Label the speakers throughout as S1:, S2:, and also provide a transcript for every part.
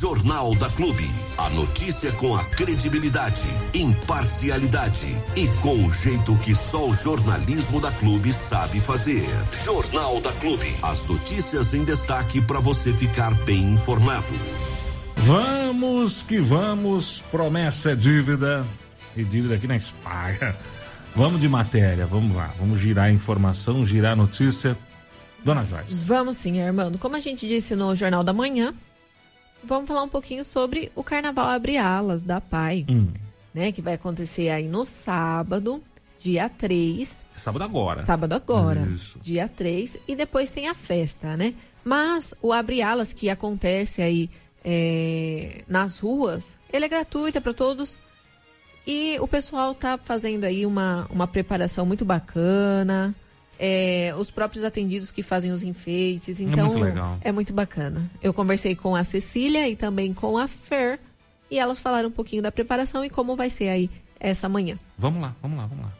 S1: Jornal da Clube. A notícia com a credibilidade, imparcialidade e com o jeito que só o jornalismo da Clube sabe fazer. Jornal da Clube. As notícias em destaque para você ficar bem informado.
S2: Vamos que vamos. Promessa é dívida. E dívida aqui na Espaga. Vamos de matéria, vamos lá. Vamos girar a informação, girar a notícia. Dona Joyce.
S3: Vamos sim, Armando. Como a gente disse no Jornal da Manhã, vamos falar um pouquinho sobre o Carnaval Abre Alas da PAI, hum. né? Que vai acontecer aí no sábado, dia 3.
S2: Sábado agora.
S3: Sábado agora. Isso. Dia 3. E depois tem a festa, né? Mas o Abre Alas que acontece aí é, nas ruas, ele é gratuito é para todos. E o pessoal tá fazendo aí uma, uma preparação muito bacana é, os próprios atendidos que fazem os enfeites. Então, é muito legal. É muito bacana. Eu conversei com a Cecília e também com a Fer e elas falaram um pouquinho da preparação e como vai ser aí essa manhã.
S2: Vamos lá, vamos lá, vamos lá.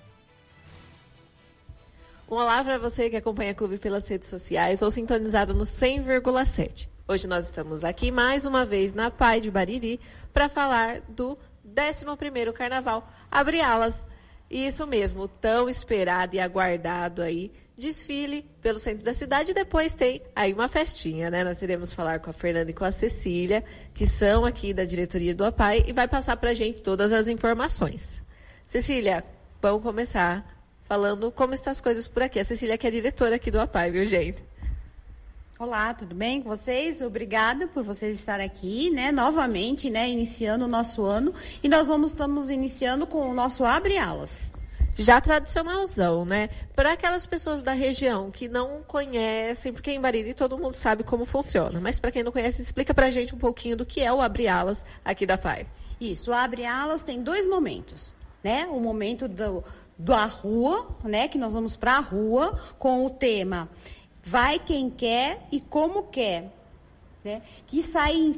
S3: Um olá para você que acompanha o Clube pelas redes sociais ou sintonizado no 100,7. Hoje nós estamos aqui mais uma vez na Pai de Bariri para falar do 11º Carnaval. Abre alas isso mesmo, tão esperado e aguardado aí, desfile pelo centro da cidade e depois tem aí uma festinha, né? Nós iremos falar com a Fernanda e com a Cecília, que são aqui da diretoria do APAI e vai passar para a gente todas as informações. Cecília, vamos começar falando como estão as coisas por aqui. A Cecília que é diretora aqui do APAI, viu, gente?
S4: Olá, tudo bem com vocês? Obrigada por vocês estarem aqui, né? Novamente, né? Iniciando o nosso ano e nós vamos estamos iniciando com o nosso abre alas.
S3: Já tradicionalzão, né? Para aquelas pessoas da região que não conhecem, porque em Bariri todo mundo sabe como funciona, mas para quem não conhece, explica para a gente um pouquinho do que é o abre alas aqui da FAI.
S4: Isso, o abre alas tem dois momentos, né? O momento do da rua, né? Que nós vamos para a rua com o tema vai quem quer e como quer. Né? Que sai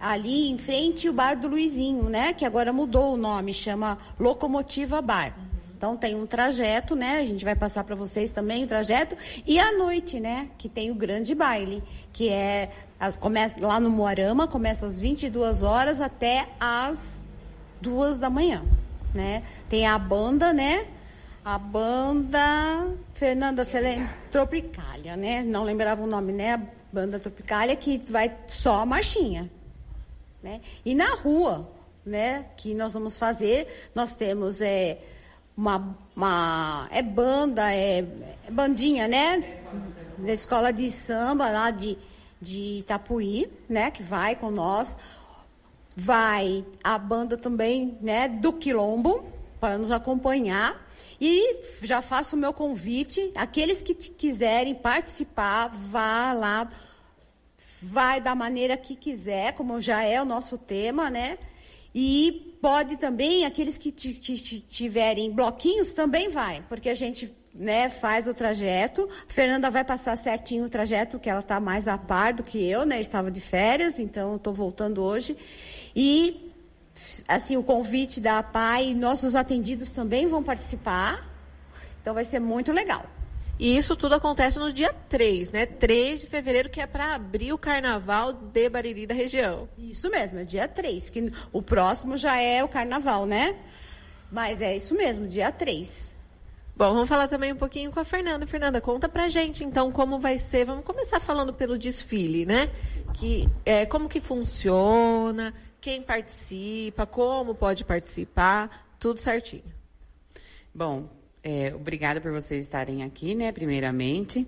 S4: ali em frente o bar do Luizinho, né? Que agora mudou o nome, chama Locomotiva Bar. Então tem um trajeto, né? A gente vai passar para vocês também o trajeto e à noite, né? Que tem o grande baile, que é as, começa lá no Moarama, começa às 22 horas até às duas da manhã, né? Tem a banda, né? A banda Fernanda Selene Tropicália, né? Não lembrava o nome, né? A banda Tropicália que vai só a marchinha, né? E na rua, né? Que nós vamos fazer, nós temos é uma, uma é banda, é, é bandinha, né? Da escola de samba lá de de Itapuí, né? Que vai com nós. Vai a banda também, né? Do Quilombo para nos acompanhar e já faço o meu convite, aqueles que quiserem participar, vá lá, vai da maneira que quiser, como já é o nosso tema, né? E pode também, aqueles que, que tiverem bloquinhos, também vai, porque a gente né, faz o trajeto. A Fernanda vai passar certinho o trajeto, que ela está mais a par do que eu, né? Estava de férias, então estou voltando hoje. E assim, o convite da APAI, nossos atendidos também vão participar. Então vai ser muito legal.
S3: E isso tudo acontece no dia 3, né? 3 de fevereiro, que é para abrir o carnaval de Bariri da região.
S4: Isso mesmo, é dia 3, porque o próximo já é o carnaval, né? Mas é isso mesmo, dia 3.
S3: Bom, vamos falar também um pouquinho com a Fernanda. Fernanda, conta pra gente então como vai ser. Vamos começar falando pelo desfile, né? Que, é, como que funciona, quem participa, como pode participar, tudo certinho.
S5: Bom, é, obrigada por vocês estarem aqui, né, primeiramente.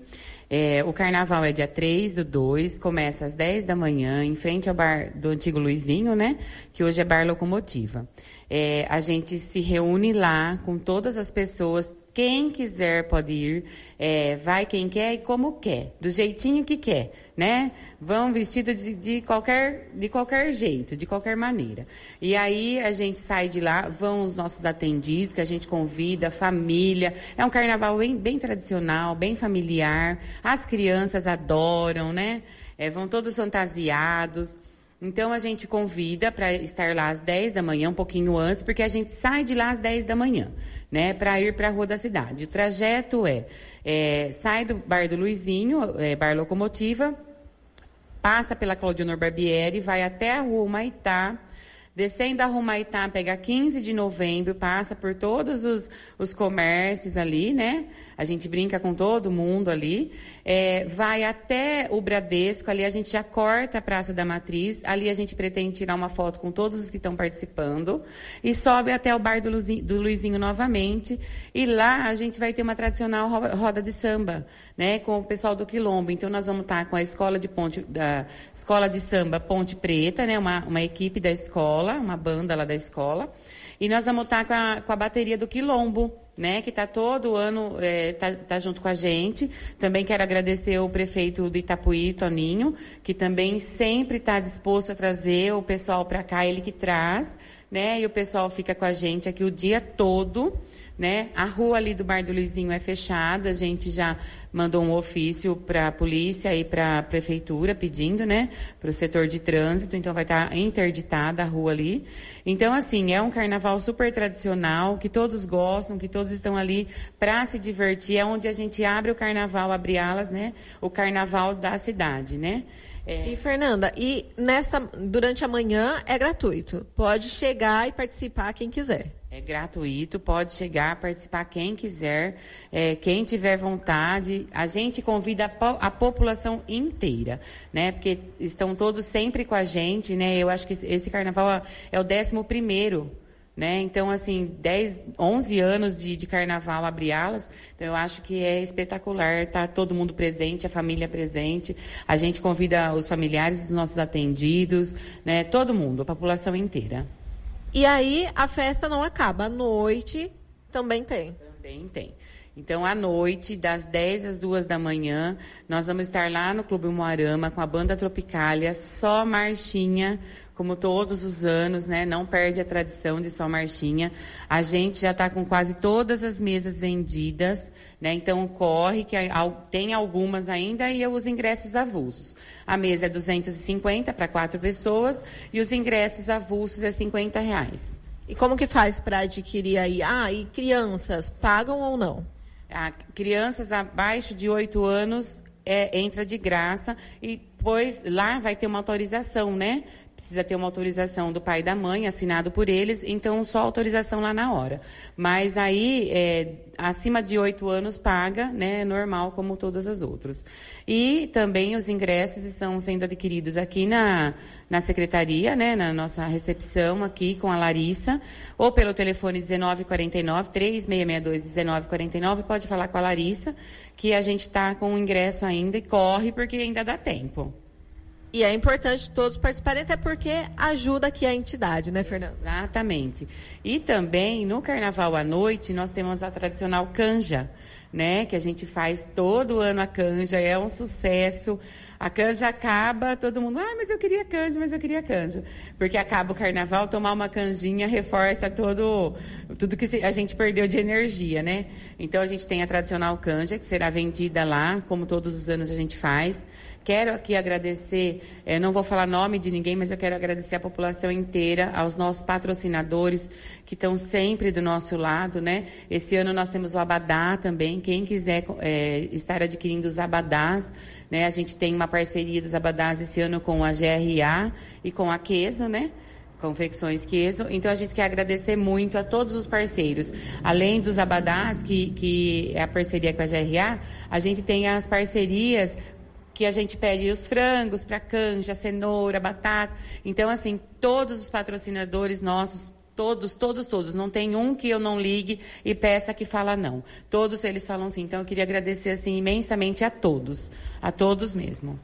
S5: É, o carnaval é dia 3 do 2, começa às 10 da manhã, em frente ao bar do antigo Luizinho, né, que hoje é Bar Locomotiva. É, a gente se reúne lá com todas as pessoas quem quiser pode ir, é, vai quem quer e como quer, do jeitinho que quer, né? Vão vestidos de, de, qualquer, de qualquer jeito, de qualquer maneira. E aí a gente sai de lá, vão os nossos atendidos, que a gente convida, família. É um carnaval bem, bem tradicional, bem familiar. As crianças adoram, né? É, vão todos fantasiados. Então a gente convida para estar lá às 10 da manhã, um pouquinho antes, porque a gente sai de lá às 10 da manhã né, para ir para a Rua da Cidade. O trajeto é, é, sai do Bar do Luizinho, é, Bar Locomotiva, passa pela Claudionor Barbieri, vai até a rua Humaitá, descendo a Rumaitá, pega 15 de novembro, passa por todos os, os comércios ali, né? A gente brinca com todo mundo ali. É, vai até o Bradesco, ali a gente já corta a Praça da Matriz, ali a gente pretende tirar uma foto com todos os que estão participando e sobe até o Bar do Luizinho, do Luizinho novamente. E lá a gente vai ter uma tradicional roda de samba, né, com o pessoal do Quilombo. Então nós vamos estar com a escola de ponte, da escola de samba Ponte Preta, né, uma, uma equipe da escola, uma banda lá da escola. E nós vamos estar com a, com a bateria do Quilombo, né, que está todo ano é, tá junto com a gente. Também quero agradecer o prefeito do Itapuí, Toninho, que também sempre está disposto a trazer o pessoal para cá, ele que traz, né, e o pessoal fica com a gente aqui o dia todo. Né? A rua ali do Bar do Luizinho é fechada, a gente já mandou um ofício para a polícia e para a prefeitura pedindo, né, para o setor de trânsito, então vai estar tá interditada a rua ali. Então, assim, é um carnaval super tradicional, que todos gostam, que todos estão ali para se divertir, é onde a gente abre o carnaval, abre alas, né, o carnaval da cidade, né.
S3: É. E Fernanda, e nessa durante a manhã é gratuito. Pode chegar e participar quem quiser.
S5: É gratuito, pode chegar, participar quem quiser, é, quem tiver vontade. A gente convida a, a, população inteira, né? Porque estão todos sempre com a gente, né? Eu acho que esse carnaval é o décimo primeiro, né? Então, assim, 10, 11 anos de, de carnaval abre alas. Então, eu acho que é espetacular estar tá todo mundo presente, a família presente. A gente convida os familiares, os nossos atendidos, né? Todo mundo, a população inteira.
S3: E aí a festa não acaba. À noite também tem.
S5: Também tem. Então, à noite, das 10 às 2 da manhã, nós vamos estar lá no Clube Moarama com a banda Tropicália, só marchinha, como todos os anos, né? Não perde a tradição de só marchinha. A gente já está com quase todas as mesas vendidas, né? Então corre que tem algumas ainda e os ingressos avulsos. A mesa é 250 para quatro pessoas e os ingressos avulsos é 50 reais.
S3: E como que faz para adquirir aí? Ah, e crianças pagam ou não?
S5: Ah, crianças abaixo de 8 anos é, entra de graça e depois lá vai ter uma autorização, né? Precisa ter uma autorização do pai e da mãe, assinado por eles, então só autorização lá na hora. Mas aí, é, acima de oito anos, paga, né, normal, como todas as outras. E também os ingressos estão sendo adquiridos aqui na, na secretaria, né, na nossa recepção aqui com a Larissa, ou pelo telefone 1949, 3662 1949, pode falar com a Larissa, que a gente está com o ingresso ainda e corre, porque ainda dá tempo.
S3: E é importante todos participarem, até porque ajuda aqui a entidade, né, Fernanda?
S5: Exatamente. E também, no Carnaval à noite, nós temos a tradicional canja, né? Que a gente faz todo ano a canja, é um sucesso. A canja acaba, todo mundo, ah, mas eu queria canja, mas eu queria canja. Porque acaba o carnaval, tomar uma canjinha reforça todo, tudo que a gente perdeu de energia, né? Então a gente tem a tradicional canja, que será vendida lá, como todos os anos a gente faz. Quero aqui agradecer, eh, não vou falar nome de ninguém, mas eu quero agradecer a população inteira, aos nossos patrocinadores que estão sempre do nosso lado, né? Esse ano nós temos o Abadá também. Quem quiser eh, estar adquirindo os Abadás, né? A gente tem uma parceria dos Abadás esse ano com a GRA e com a Queso, né? Confecções Queso. Então a gente quer agradecer muito a todos os parceiros. Além dos abadás, que, que é a parceria com a GRA, a gente tem as parcerias que a gente pede os frangos para canja, cenoura, batata. Então, assim, todos os patrocinadores nossos, todos, todos, todos, não tem um que eu não ligue e peça que fala não. Todos eles falam sim. Então, eu queria agradecer assim imensamente a todos, a todos mesmo.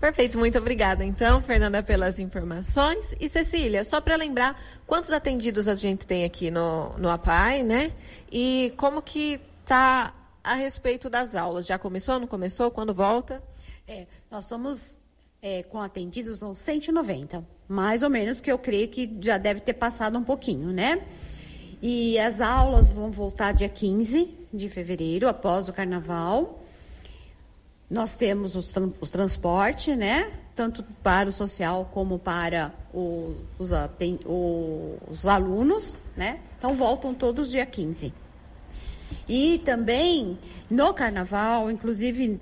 S3: Perfeito, muito obrigada. Então, Fernanda, pelas informações. E Cecília, só para lembrar, quantos atendidos a gente tem aqui no, no APAI, né? E como que está a respeito das aulas? Já começou, não começou? Quando volta?
S4: É, nós somos é, com atendidos uns 190, mais ou menos, que eu creio que já deve ter passado um pouquinho, né? E as aulas vão voltar dia 15 de fevereiro, após o carnaval. Nós temos os, o transporte, né? Tanto para o social como para os, os, os alunos, né? Então voltam todos dia 15. E também no carnaval, inclusive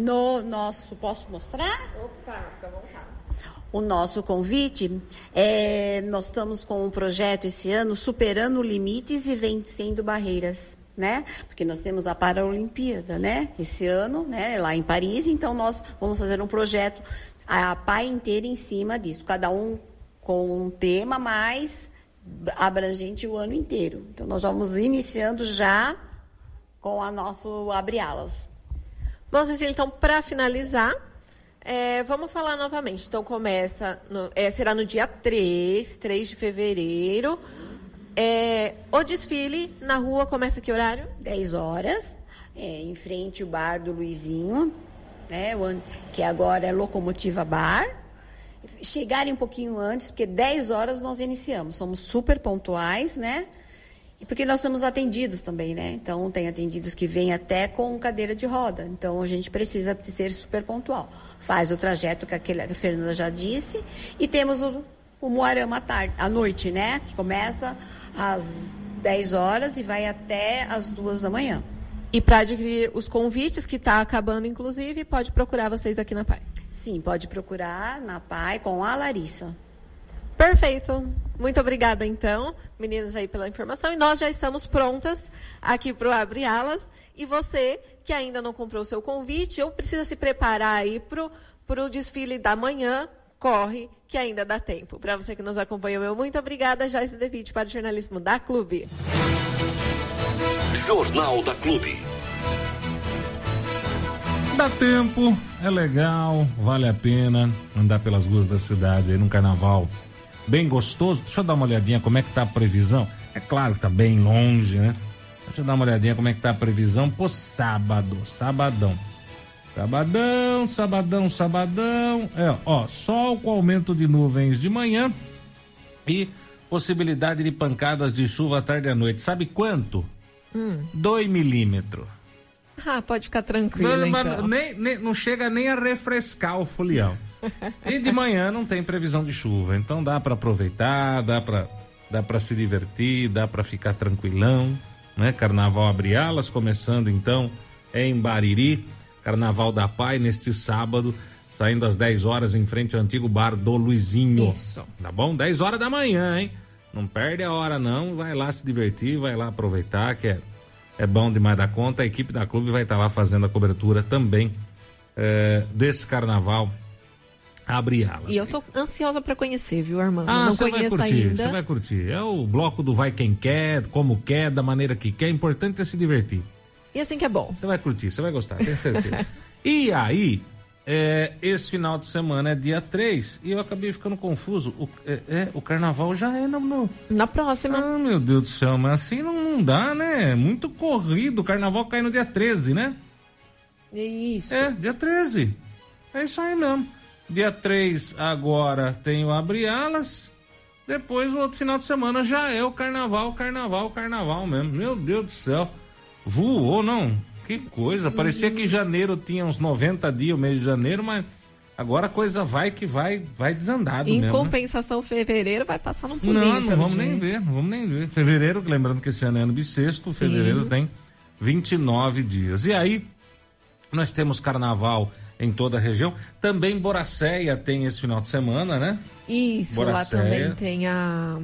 S4: no nosso. Posso mostrar?
S3: Opa, fica à vontade.
S4: O nosso convite é, nós estamos com um projeto esse ano superando limites e vencendo barreiras. Né? Porque nós temos a Paralimpíada, né? Esse ano, né? Lá em Paris, então nós vamos fazer um projeto a PAI inteira em cima disso, cada um com um tema mais abrangente o ano inteiro. Então nós vamos iniciando já com a nosso abre alas.
S3: Bom, Cecília, então, para finalizar, é, vamos falar novamente. Então, começa, no, é, será no dia 3, 3 de fevereiro. É, o desfile na rua começa que horário?
S4: 10 horas, é, em frente ao bar do Luizinho, né, que agora é Locomotiva Bar. Chegarem um pouquinho antes, porque 10 horas nós iniciamos. Somos super pontuais, né? E porque nós estamos atendidos também, né? Então, tem atendidos que vêm até com cadeira de roda. Então, a gente precisa ser super pontual. Faz o trajeto que, aquele, a Fernanda já disse. E temos o, o Moarama à, tarde, à noite, né? Que começa às 10 horas e vai até às 2 da manhã.
S3: E para adquirir os convites, que está acabando, inclusive, pode procurar vocês aqui na PAI.
S4: Sim, pode procurar na PAI com a Larissa.
S3: Perfeito. Muito obrigada, então, meninas, aí pela informação. E nós já estamos prontas aqui para o Abre Alas. E você que ainda não comprou o seu convite, ou precisa se preparar aí para o desfile da manhã, corre, que ainda dá tempo. Para você que nos acompanhou, meu muito obrigada. Joyce Devite para o jornalismo da Clube.
S1: Jornal da Clube.
S2: Dá tempo, é legal, vale a pena andar pelas ruas da cidade aí no carnaval bem gostoso. Deixa eu dar uma olhadinha como é que tá a previsão. É claro que tá bem longe, né? Deixa eu dar uma olhadinha como é que tá a previsão pro sábado, sabadão. Sabadão, sabadão, sabadão. É, ó, sol com aumento de nuvens de manhã e possibilidade de pancadas de chuva à tarde e à noite. Sabe quanto? 2 hum. milímetros.
S3: Ah, pode ficar tranquilo. Não, então.
S2: nem, nem, não chega nem a refrescar o folião. E de manhã não tem previsão de chuva, então dá para aproveitar, dá para dá para se divertir, dá para ficar tranquilão, né? Carnaval abre alas começando então em Bariri, Carnaval da Pai neste sábado, saindo às 10 horas em frente ao antigo bar do Luizinho. Isso. Tá bom? 10 horas da manhã, hein? Não perde a hora não, vai lá se divertir, vai lá aproveitar que é é bom demais da conta. A equipe da clube vai estar lá fazendo a cobertura também é, desse carnaval abre alas.
S3: E eu tô ansiosa para conhecer, viu, Armando?
S2: Ah,
S3: não
S2: conheço vai curtir, ainda. Você vai curtir. É o bloco do vai quem quer, como quer, da maneira que quer. Importante é se divertir.
S3: E assim que é bom.
S2: Você vai curtir, você vai gostar, tenho certeza. e aí, é, esse final de semana é dia 3 e eu acabei ficando confuso. O, é, é, o carnaval já é no, no,
S3: na próxima.
S2: Ah, meu Deus do céu, mas assim não, não dá, né? Muito corrido. O carnaval cai no dia 13, né?
S3: Isso.
S2: É, dia 13. É isso aí mesmo. Dia 3 agora tem o Abre Alas. Depois o outro final de semana já é o carnaval, carnaval, carnaval mesmo. Meu Deus do céu. Voou, não? Que coisa. Parecia que janeiro tinha uns 90 dias, o mês de janeiro, mas agora a coisa vai que vai, vai desandado
S3: em
S2: mesmo.
S3: Né? compensação, né? fevereiro vai passar no pulinho.
S2: Não, não vamos nem ver, não vamos nem ver. Fevereiro, lembrando que esse ano é ano bissexto, fevereiro Sim. tem 29 dias. E aí, nós temos carnaval em toda a região. Também Boracéia tem esse final de semana, né?
S3: Isso, Boracéia, lá também tem a.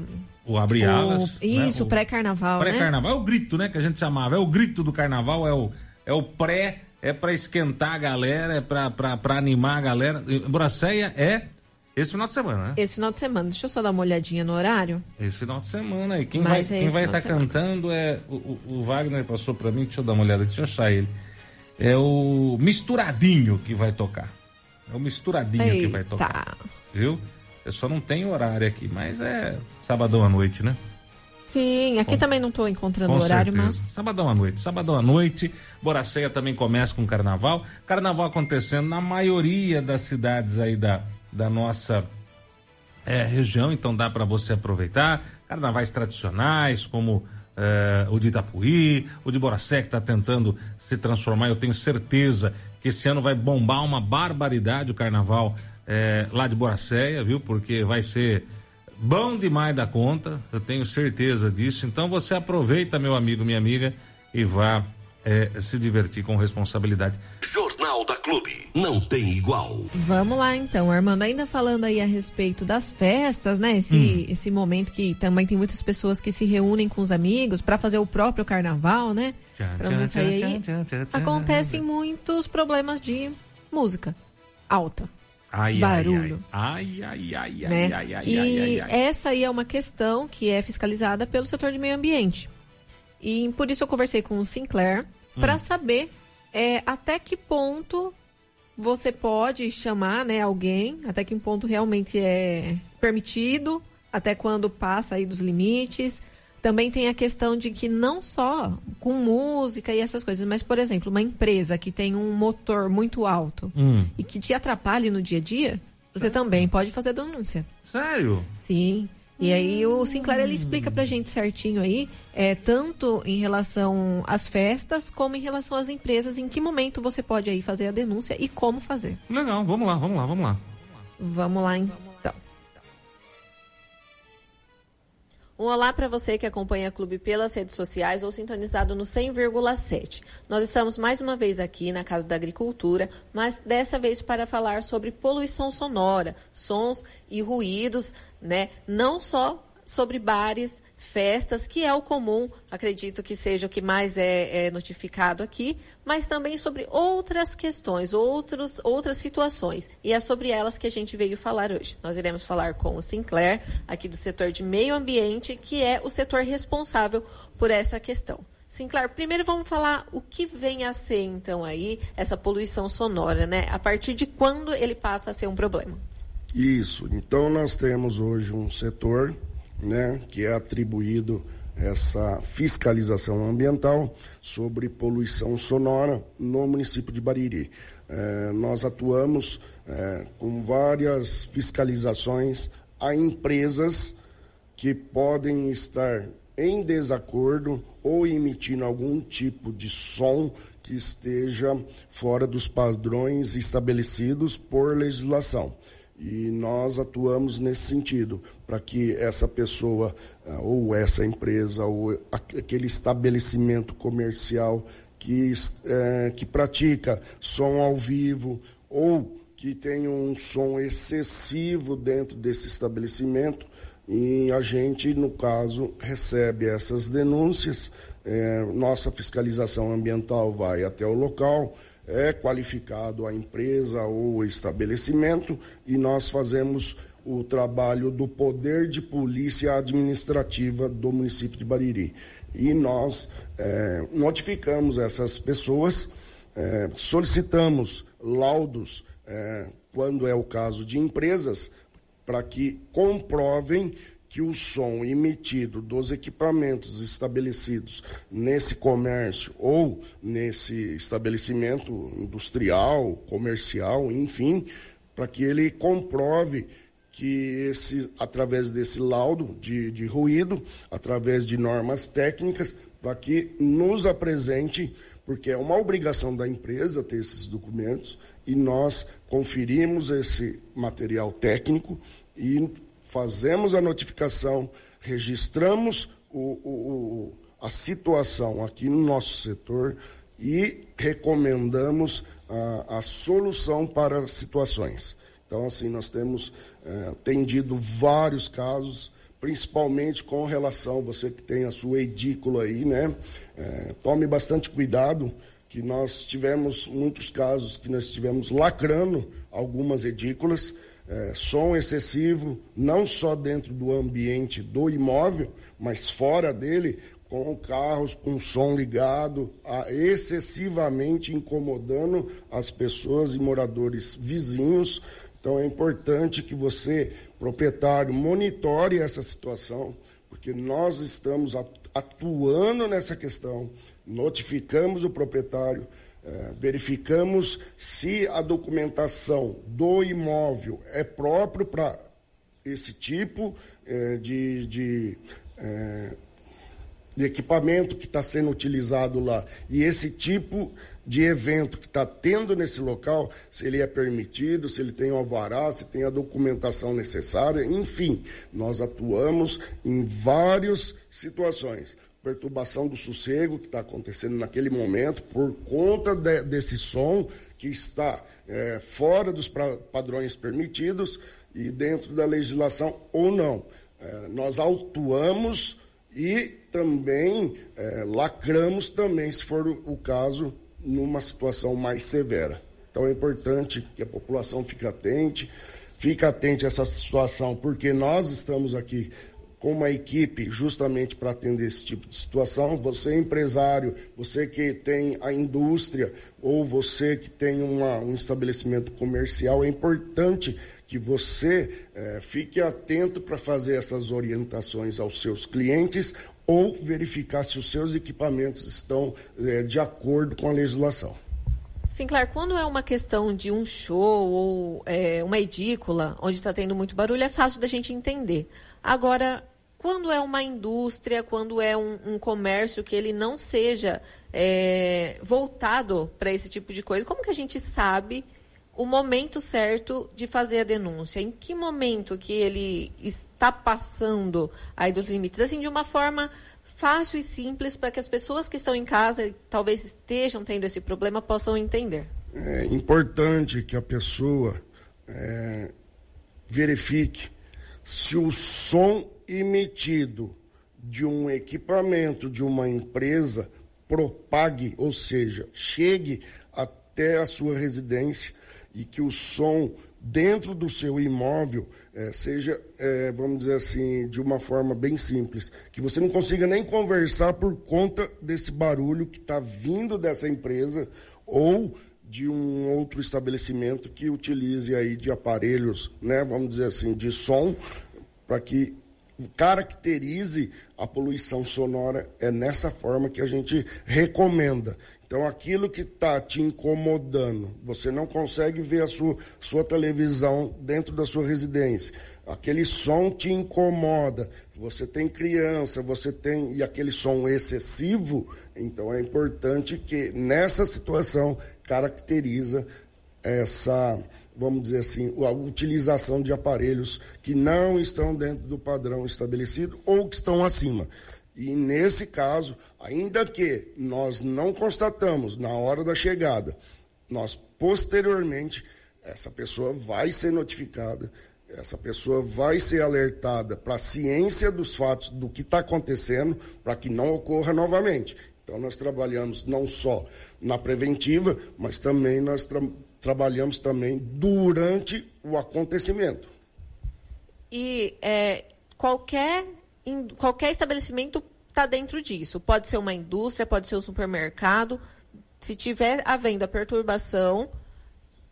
S2: O Abre Alas.
S3: Né? Isso, né? pré-carnaval.
S2: Pré-carnaval. Né? É o grito, né? Que a gente chamava. É o grito do carnaval, é o, é o pré, é para esquentar a galera, é para animar a galera. Boracéia é esse final de semana, né?
S3: Esse final de semana. Deixa eu só dar uma olhadinha no horário.
S2: Esse final de semana. E quem Mas vai é estar tá cantando é. O, o, o Wagner passou para mim, deixa eu dar uma olhada aqui, deixa eu achar ele é o Misturadinho que vai tocar. É o Misturadinho Eita. que vai tocar. Viu? Eu só não tenho horário aqui, mas é sabadão à noite, né?
S3: Sim, aqui com, também não estou encontrando horário, certeza. mas.
S2: Sabadão à noite. Sabadão à noite. Boraceia também começa com carnaval. Carnaval acontecendo na maioria das cidades aí da, da nossa é, região, então dá para você aproveitar. Carnavais tradicionais, como é, o de Itapuí, o de Boracé que está tentando se transformar. Eu tenho certeza que esse ano vai bombar uma barbaridade o carnaval é, lá de Boracéia, viu? Porque vai ser bom demais da conta, eu tenho certeza disso. Então você aproveita, meu amigo, minha amiga, e vá é, se divertir com responsabilidade.
S1: Jornal da Clube, não tem igual.
S3: Vamos lá então, Armando, ainda falando aí a respeito das festas, né? Esse, hum. esse momento que também tem muitas pessoas que se reúnem com os amigos para fazer o próprio carnaval, né? Pra não sair aí. Acontecem muitos problemas de música alta.
S2: Ai,
S3: barulho.
S2: Ai, ai, ai,
S3: né?
S2: ai, ai, ai,
S3: e
S2: ai,
S3: ai, essa aí é uma questão que é fiscalizada pelo setor de meio ambiente. E por isso eu conversei com o Sinclair hum. para saber é, até que ponto você pode chamar né, alguém, até que ponto realmente é permitido, até quando passa aí dos limites. Também tem a questão de que não só com música e essas coisas, mas, por exemplo, uma empresa que tem um motor muito alto hum. e que te atrapalhe no dia a dia, você também pode fazer denúncia.
S2: Sério?
S3: Sim. E aí o Sinclair ele explica pra gente certinho aí, é, tanto em relação às festas, como em relação às empresas, em que momento você pode aí fazer a denúncia e como fazer.
S2: Legal, vamos lá, vamos lá, vamos lá.
S3: Vamos lá então. Um olá para você que acompanha a Clube pelas redes sociais ou sintonizado no 100,7. Nós estamos mais uma vez aqui na Casa da Agricultura, mas dessa vez para falar sobre poluição sonora, sons e ruídos, né? Não só sobre bares, festas, que é o comum, acredito que seja o que mais é, é, notificado aqui, mas também sobre outras questões, outros, outras situações. E é sobre elas que a gente veio falar hoje. Nós iremos falar com o Sinclair, aqui do setor de meio ambiente, que é o setor responsável por essa questão. Sinclair, primeiro vamos falar o que vem a ser, então, aí, essa poluição sonora, né? A partir de quando ele passa a ser um problema?
S6: Isso. Então, nós temos hoje um setor né, que é atribuído essa fiscalização ambiental sobre poluição sonora no município de Bariri. É, nós atuamos é, com várias fiscalizações a empresas que podem estar em desacordo ou emitindo algum tipo de som que esteja fora dos padrões estabelecidos por legislação. E nós atuamos nesse sentido, para que essa pessoa, ah, ou essa empresa, ou aquele estabelecimento comercial que, é, que pratica som ao vivo, ou que tem um som excessivo dentro desse estabelecimento, e a gente, no caso, recebe essas denúncias, é, nossa fiscalização ambiental vai até o local, é qualificado a empresa ou estabelecimento e nós fazemos o trabalho do poder de polícia administrativa do município de Bariri. E nós é, notificamos essas pessoas, é, solicitamos laudos, é, quando é o caso de empresas, para que comprovem que o som emitido dos equipamentos estabelecidos nesse comércio ou nesse estabelecimento industrial, comercial, enfim, para que ele comprove que esse, através desse laudo de, de ruído, através de normas técnicas, para que nos apresente, porque é uma obrigação da empresa ter esses documentos, e nós conferimos esse material técnico e fazemos a notificação, registramos o, o, a situação aqui no nosso setor e recomendamos a, a solução para situações. Então, assim, nós temos é, atendido vários casos, principalmente com relação, você que tem a sua edícula aí, né? É, tome bastante cuidado, que nós tivemos muitos casos que nós estivemos lacrando algumas edículas, é, som excessivo, não só dentro do ambiente do imóvel, mas fora dele, com carros com som ligado, a, excessivamente incomodando as pessoas e moradores vizinhos. Então é importante que você, proprietário, monitore essa situação, porque nós estamos atuando nessa questão, notificamos o proprietário verificamos se a documentação do imóvel é próprio para esse tipo é, de, de, é, de, equipamento que está sendo utilizado lá. E esse tipo de evento que está tendo nesse local, se ele é permitido, se ele tem o alvará, se tem a documentação necessária, enfim, nós atuamos em várias situações perturbação do sossego que está acontecendo naquele momento, por conta de, desse som que está é, fora dos pra, padrões permitidos e dentro da legislação ou não. É, nós autuamos e também é, lacramos também, se for o caso, numa situação mais severa. Então é importante que a população fique atente, fique atente a essa situação, porque nós estamos aqui com uma equipe justamente para atender esse tipo de situação. Você empresário, você que tem a indústria ou você que tem uma, um estabelecimento comercial, é importante que você é, fique atento para fazer essas orientações aos seus clientes ou verificar se os seus equipamentos estão é, de acordo com a legislação.
S3: Sinclair, quando é uma questão de um show ou é, uma edícula, onde está tendo muito barulho, é fácil da gente entender. Agora, quando é uma indústria, quando é um, um comércio que ele não seja é, voltado para esse tipo de coisa, como que a gente sabe o momento certo de fazer a denúncia? Em que momento que ele está passando aí dos limites? Assim, de uma forma fácil e simples para que as pessoas que estão em casa e talvez estejam tendo esse problema possam entender.
S6: É importante que a pessoa é, verifique se o som emitido de um equipamento de uma empresa propague, ou seja, chegue até a sua residência e que o som dentro do seu imóvel é, seja, é, vamos dizer assim, de uma forma bem simples, que você não consiga nem conversar por conta desse barulho que está vindo dessa empresa ou de um outro estabelecimento que utilize aí de aparelhos, né, vamos dizer assim, de som, para que caracterize a poluição sonora. É nessa forma que a gente recomenda. Então, aquilo que está te incomodando, você não consegue ver a sua, sua televisão dentro da sua residência, aquele som te incomoda, você tem criança, você tem. e aquele som excessivo, então é importante que nessa situação caracteriza essa, vamos dizer assim, a utilização de aparelhos que não estão dentro do padrão estabelecido ou que estão acima. E nesse caso, ainda que nós não constatamos na hora da chegada, nós posteriormente, essa pessoa vai ser notificada, essa pessoa vai ser alertada para a ciência dos fatos do que está acontecendo, para que não ocorra novamente. Então, nós trabalhamos não só na preventiva, mas também nós tra trabalhamos também durante o acontecimento.
S3: E é, qualquer qualquer estabelecimento está dentro disso. Pode ser uma indústria, pode ser um supermercado. Se tiver havendo a perturbação,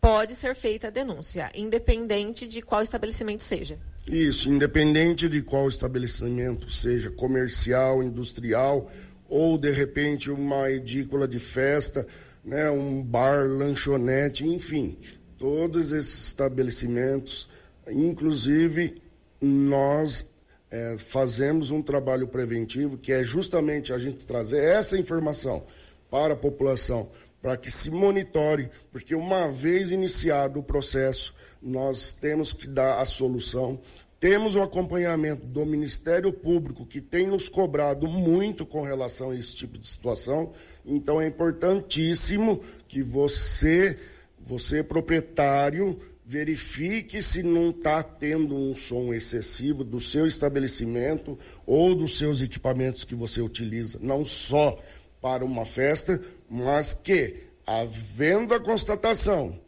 S3: pode ser feita a denúncia, independente de qual estabelecimento seja.
S6: Isso, independente de qual estabelecimento seja, comercial, industrial ou de repente uma edícula de festa, né, um bar, lanchonete, enfim, todos esses estabelecimentos, inclusive nós é, fazemos um trabalho preventivo que é justamente a gente trazer essa informação para a população, para que se monitore, porque uma vez iniciado o processo, nós temos que dar a solução. Temos o acompanhamento do Ministério Público, que tem nos cobrado muito com relação a esse tipo de situação. Então é importantíssimo que você, você proprietário, verifique se não está tendo um som excessivo do seu estabelecimento ou dos seus equipamentos que você utiliza, não só para uma festa, mas que, havendo a constatação,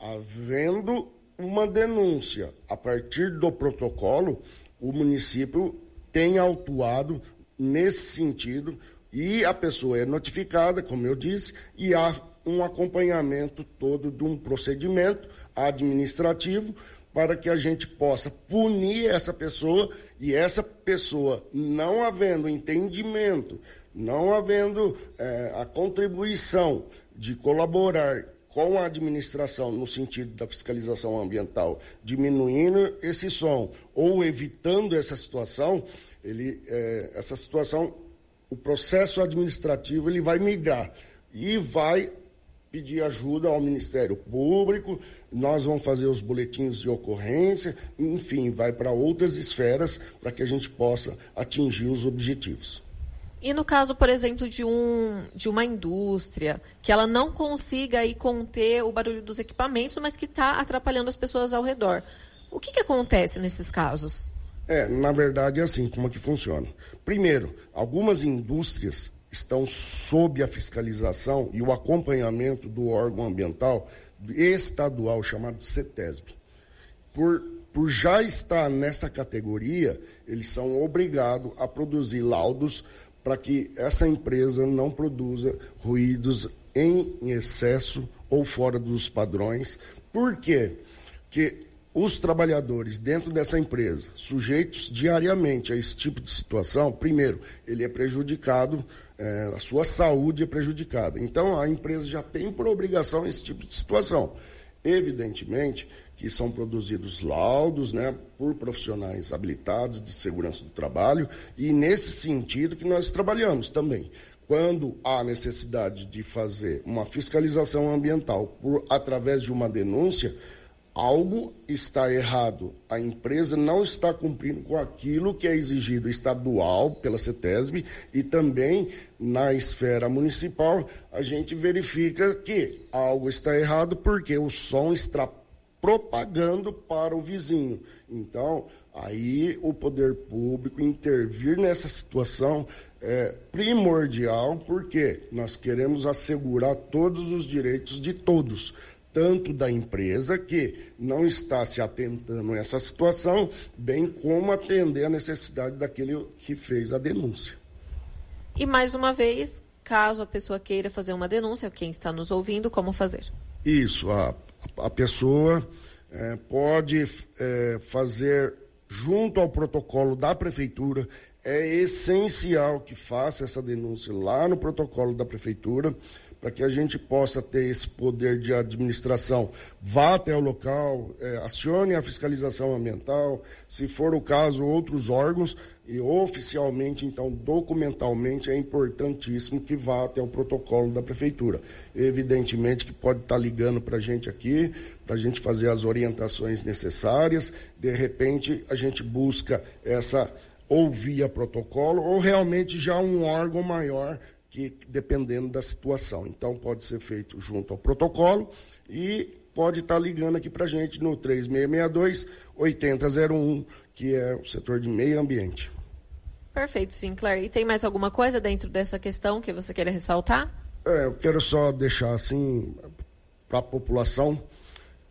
S6: havendo uma denúncia a partir do protocolo, o município tem autuado nesse sentido e a pessoa é notificada, como eu disse, e há um acompanhamento todo de um procedimento administrativo para que a gente possa punir essa pessoa e essa pessoa, não havendo entendimento, não havendo é, a contribuição de colaborar com a administração no sentido da fiscalização ambiental, diminuindo esse som ou evitando essa situação, ele, é, essa situação, o processo administrativo ele vai migrar e vai pedir ajuda ao Ministério Público, nós vamos fazer os boletins de ocorrência, enfim, vai para outras esferas para que a gente possa atingir os objetivos.
S3: E no caso, por exemplo, de, um, de uma indústria, que ela não consiga aí conter o barulho dos equipamentos, mas que está atrapalhando as pessoas ao redor. O que, que acontece nesses casos?
S6: É, na verdade é assim como é que funciona. Primeiro, algumas indústrias estão sob a fiscalização e o acompanhamento do órgão ambiental estadual chamado CETESB. Por, por já estar nessa categoria, eles são obrigados a produzir laudos para que essa empresa não produza ruídos em excesso ou fora dos padrões. Por quê? Porque os trabalhadores dentro dessa empresa, sujeitos diariamente a esse tipo de situação, primeiro, ele é prejudicado, é, a sua saúde é prejudicada. Então, a empresa já tem por obrigação esse tipo de situação. Evidentemente que são produzidos laudos né, por profissionais habilitados de segurança do trabalho, e nesse sentido que nós trabalhamos também. Quando há necessidade de fazer uma fiscalização ambiental por, através de uma denúncia, algo está errado. A empresa não está cumprindo com aquilo que é exigido estadual pela CETESB e também na esfera municipal, a gente verifica que algo está errado porque o som está propagando para o vizinho. Então, aí o poder público intervir nessa situação é primordial, porque nós queremos assegurar todos os direitos de todos tanto da empresa que não está se atentando a essa situação, bem como atender a necessidade daquele que fez a denúncia.
S3: E mais uma vez, caso a pessoa queira fazer uma denúncia, quem está nos ouvindo, como fazer?
S6: Isso, a, a pessoa é, pode é, fazer junto ao protocolo da prefeitura. É essencial que faça essa denúncia lá no protocolo da prefeitura para que a gente possa ter esse poder de administração. Vá até o local, é, acione a fiscalização ambiental, se for o caso, outros órgãos, e oficialmente, então, documentalmente, é importantíssimo que vá até o protocolo da prefeitura. Evidentemente que pode estar ligando para a gente aqui, para a gente fazer as orientações necessárias, de repente a gente busca essa ou via protocolo, ou realmente já um órgão maior que dependendo da situação. Então, pode ser feito junto ao protocolo e pode estar ligando aqui para a gente no 3662-8001, que é o setor de meio ambiente.
S3: Perfeito, Sinclair. E tem mais alguma coisa dentro dessa questão que você queira ressaltar?
S6: É, eu quero só deixar assim para a população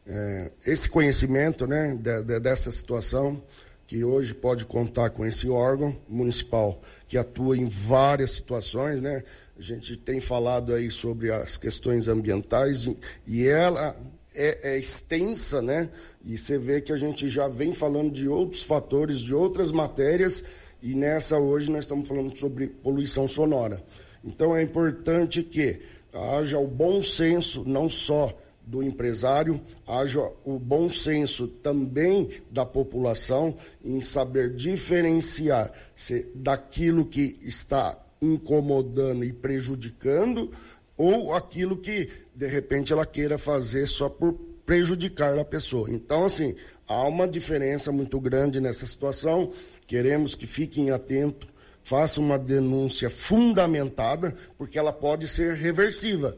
S6: é, esse conhecimento né, de, de, dessa situação que hoje pode contar com esse órgão municipal que atua em várias situações, né? A gente tem falado aí sobre as questões ambientais e ela é, é, extensa, né? E você vê que a gente já vem falando de outros fatores, de outras matérias, e nessa hoje nós estamos falando sobre poluição sonora. Então é importante que haja o bom senso, não só do empresário, haja o bom senso também da população em saber diferenciar se, daquilo que está incomodando e prejudicando ou aquilo que de repente ela queira fazer só por prejudicar a pessoa. Então, assim, há uma diferença muito grande nessa situação. Queremos que fiquem atentos, façam uma denúncia fundamentada, porque ela pode ser reversiva.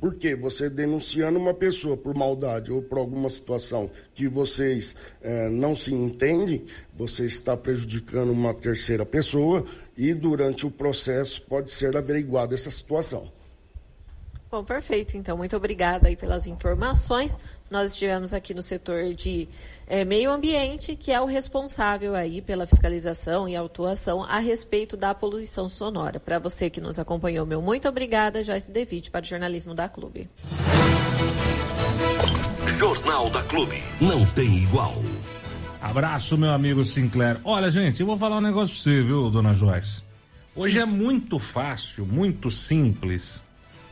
S6: Porque você denunciando uma pessoa por maldade ou por alguma situação que vocês eh, não se entendem, você está prejudicando uma terceira pessoa e durante o processo pode ser averiguada essa situação.
S3: Bom, perfeito. Então, muito obrigada aí pelas informações. Nós estivemos aqui no setor de é, meio ambiente, que é o responsável aí pela fiscalização e autuação a respeito da poluição sonora. Para você que nos acompanhou, meu muito obrigada, Joyce Devitt, para o jornalismo da Clube.
S1: Jornal da Clube. Não tem igual.
S2: Abraço, meu amigo Sinclair. Olha, gente, eu vou falar um negócio pra você, viu, dona Joyce? Hoje é muito fácil, muito simples.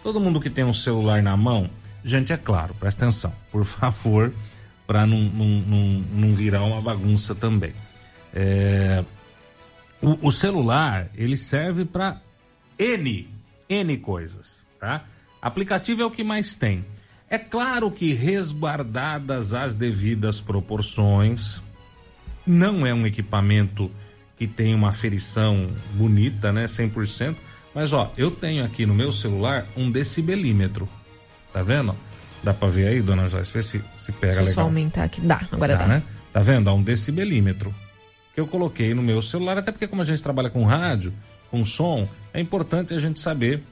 S2: Todo mundo que tem um celular na mão Gente, é claro, presta atenção, por favor, para não, não, não, não, virar uma bagunça também. É, o, o, celular, ele serve para N, N coisas, tá? Aplicativo é o que mais tem. É claro que resguardadas as devidas proporções, não é um equipamento que tem uma aferição bonita, né, 100%, Mas ó, eu tenho aqui no meu celular um decibelímetro. Tá vendo? Dá pra ver aí, dona Joyce? Vê se, se pega
S3: Deixa eu
S2: legal.
S3: só aumentar aqui. Dá, agora
S2: Tá,
S3: dá.
S2: né? Tá vendo? Há um decibelímetro que eu coloquei no meu celular, até porque como a gente trabalha com rádio, com som, é importante a gente saber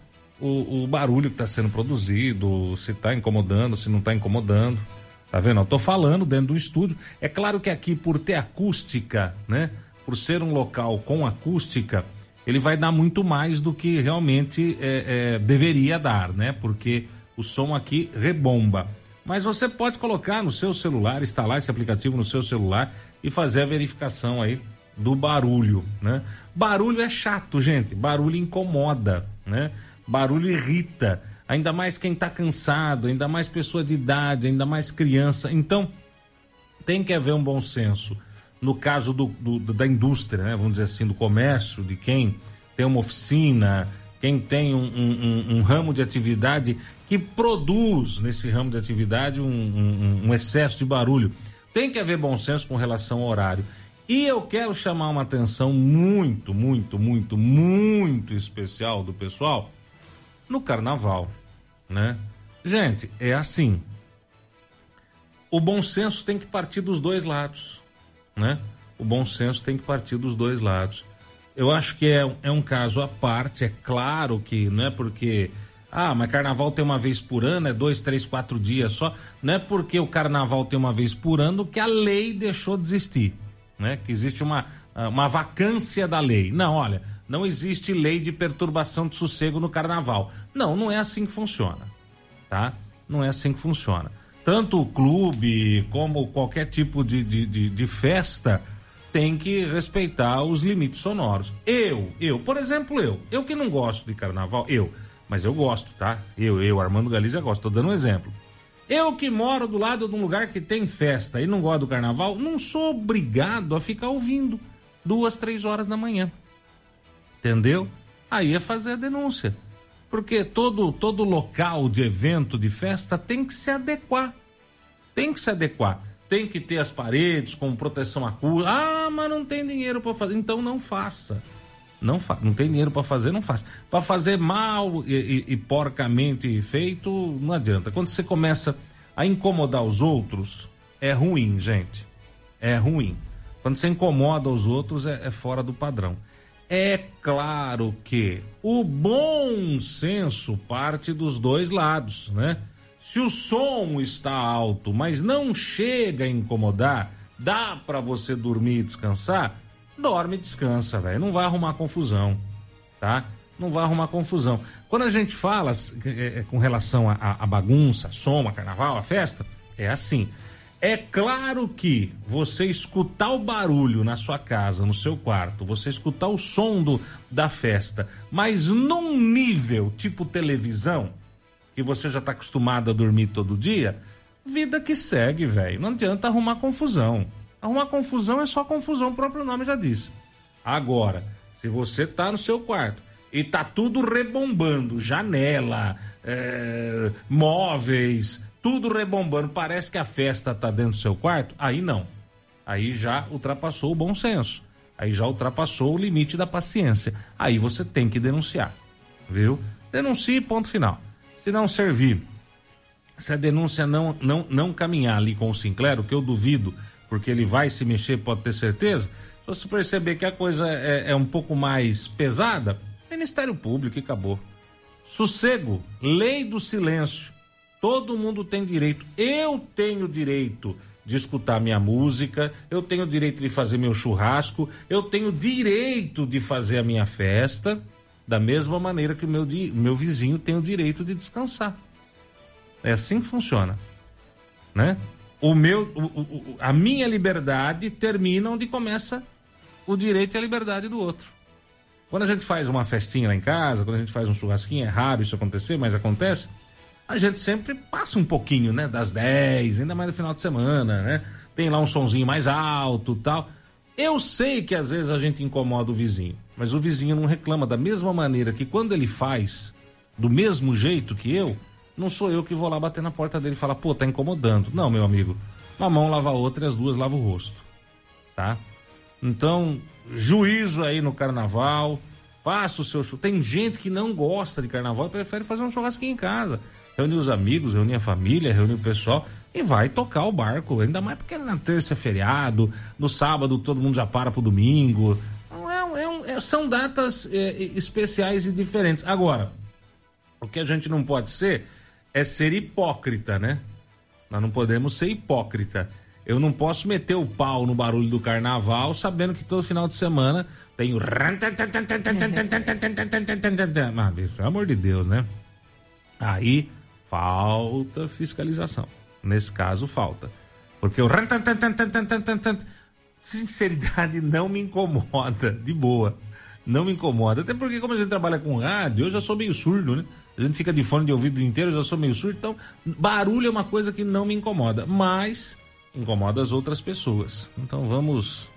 S2: o, o barulho que está sendo produzido, se está incomodando, se não está incomodando. Tá vendo? Eu tô falando dentro do estúdio. É claro que aqui, por ter acústica, né? Por ser um local com acústica, ele vai dar muito mais do que realmente é, é, deveria dar, né? Porque o som aqui rebomba. Mas você pode colocar no seu celular, instalar esse aplicativo no seu celular e fazer a verificação aí do barulho, né? Barulho é chato, gente. Barulho incomoda, né? Barulho irrita. Ainda mais quem tá cansado, ainda mais pessoa de idade, ainda mais criança. Então, tem que haver um bom senso. No caso do, do- da indústria, né? vamos dizer assim, do comércio, de quem tem uma oficina, quem tem um, um- um- um ramo de atividade que produz nesse ramo de atividade um, um- um excesso de barulho. Tem que haver bom senso com relação ao horário. E eu quero chamar uma atenção muito, muito, muito, muito especial do pessoal no carnaval, né? Gente, é assim o bom senso tem que partir dos dois lados, né? O bom senso tem que partir dos dois lados. Eu acho que é, é um caso à parte, é claro que não é porque. Ah, mas carnaval tem uma vez por ano, é dois, três, quatro dias só. Não é porque o carnaval tem uma vez por ano que a lei deixou de existir, né? Que existe uma, uma vacância da lei. Não, olha, não existe lei de perturbação de sossego no carnaval. Não, não é assim que funciona tá? Não é assim que funciona. Tanto o clube como qualquer tipo de, de, de, de festa tem que respeitar os limites sonoros. Eu, eu, por exemplo, eu, eu que não gosto de carnaval, eu, mas eu gosto, tá? Eu, eu, Armando Galizia gosto, tô dando um exemplo. Eu que moro do lado de um lugar que tem festa e não gosto do carnaval, não sou obrigado a ficar ouvindo duas, três horas da manhã. Entendeu? Aí é fazer a denúncia. Porque todo, todo local de evento, de festa, tem que se adequar. Tem que se adequar. Tem que ter as paredes com proteção acústica. Ah, mas não tem dinheiro para fazer. Então não faça. Não, fa não tem dinheiro para fazer, não faça. Para fazer mal e, e- e porcamente feito, não adianta. Quando você começa a incomodar os outros, é ruim, gente. É ruim. Quando você incomoda os outros, é, é fora do padrão. É claro que o bom senso parte dos dois lados, né? Se o som está alto, mas não chega a incomodar, dá para você dormir e descansar, dorme e descansa, velho. Não vai arrumar confusão, tá? Não vai arrumar confusão. Quando a gente fala é, é, com relação à bagunça, a carnaval, a festa, é assim. É claro que você escutar o barulho na sua casa, no seu quarto, você escutar o som do, da festa, mas num nível tipo televisão, que você já tá acostumado a dormir todo dia, vida que segue, velho. Não adianta arrumar confusão. Arrumar confusão é só confusão, o próprio nome já disse. Agora, se você tá no seu quarto e tá tudo rebombando, janela, é, móveis, tudo rebombando, parece que a festa tá dentro do seu quarto, aí não. Aí já ultrapassou o bom senso. Aí já ultrapassou o limite da paciência. Aí você tem que denunciar. Viu? Denuncie, ponto final. Se não servir, se a denúncia não, não, não caminhar ali com o Sinclair, o que eu duvido, porque ele vai se mexer, pode ter certeza. Se você perceber que a coisa é, é um pouco mais pesada, Ministério Público e acabou. Sossego, lei do silêncio. Todo mundo tem direito. Eu tenho direito de escutar minha música, eu tenho direito de fazer meu churrasco, eu tenho direito de fazer a minha festa, da mesma maneira que o meu, meu vizinho tem o direito de descansar. É assim que funciona, né? O meu, o- o- a minha liberdade termina onde começa o direito e a liberdade do outro. Quando a gente faz uma festinha lá em casa, quando a gente faz um churrasquinho, é raro isso acontecer, mas acontece. A gente sempre passa um pouquinho, né? Das 10, ainda mais no final de semana, né? Tem lá um sonzinho mais alto tal. Eu sei que às vezes a gente incomoda o vizinho, mas o vizinho não reclama da mesma maneira que quando ele faz do mesmo jeito que eu, não sou eu que vou lá bater na porta dele e falar, pô, tá incomodando. Não, meu amigo. Uma mão lava a outra e as duas lavam o rosto. Tá? Então, juízo aí no carnaval, Faça o seu show. Tem gente que não gosta de carnaval e prefere fazer um churrasquinho em casa. Reunir os amigos, reunir a família, reunir o pessoal e vai tocar o barco. Ainda mais porque na terça é feriado, no sábado todo mundo já para pro domingo. Então, é, é é, são datas é, especiais e diferentes. Agora, o que a gente não pode ser é ser hipócrita, né? Nós não podemos ser hipócrita. Eu não posso meter o pau no barulho do carnaval sabendo que todo final de semana tem o. Mas, pelo amor de Deus, né? Aí falta fiscalização. Nesse caso, falta. Porque o. Sinceridade não me incomoda, de boa. Não me incomoda. Até porque, como a gente trabalha com rádio, eu já sou meio surdo, né? A gente fica de fone de ouvido inteiro, eu já sou meio surdo. Então, barulho é uma coisa que não me incomoda. Mas incomoda as outras pessoas. Então vamos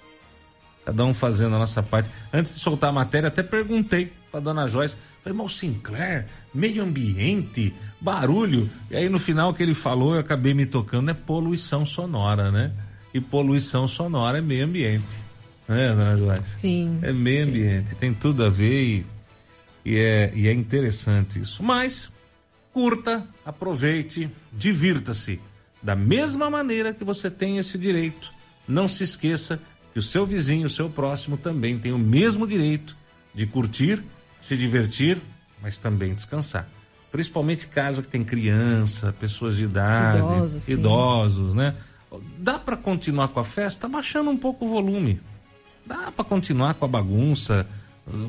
S2: cada um fazendo a nossa parte. Antes de soltar a matéria, até perguntei para dona Joyce, falei, mas Sinclair, meio ambiente, barulho. E aí no final que ele falou, eu acabei me tocando, é poluição sonora, né? E poluição sonora é meio ambiente. Né, dona Joyce?
S3: Sim.
S2: É meio sim. ambiente, tem tudo a ver e, e, é, e é interessante isso. Mas curta, aproveite, divirta-se da mesma maneira que você tem esse direito. Não se esqueça que o seu vizinho, o seu próximo também tem o mesmo direito de curtir, se divertir, mas também descansar. Principalmente casa que tem criança, pessoas de idade, idosos, idosos né? Dá para continuar com a festa baixando um pouco o volume. Dá para continuar com a bagunça,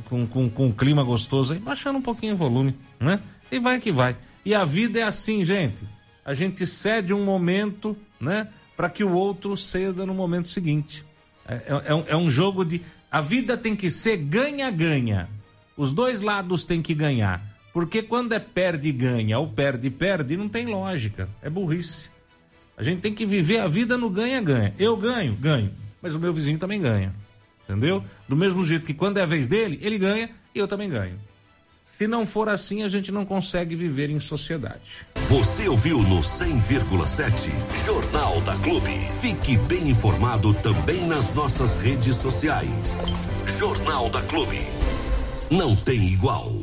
S2: com, com, com o clima gostoso aí, baixando um pouquinho o volume, né? E vai que vai. E a vida é assim, gente a gente cede um momento, né? Para que o outro ceda no momento seguinte. É, é, é, um, é um jogo de. A vida tem que ser ganha-ganha. Os dois lados têm que ganhar. Porque quando é perde-ganha ou perde-perde, não tem lógica. É burrice. A gente tem que viver a vida no ganha-ganha. Eu ganho, ganho. Mas o meu vizinho também ganha. Entendeu? Do mesmo jeito que quando é a vez dele, ele ganha e eu também ganho. Se não for assim, a gente não consegue viver em sociedade.
S1: Você ouviu no 100,7 Jornal da Clube. Fique bem informado também nas nossas redes sociais. Jornal da Clube. Não tem igual.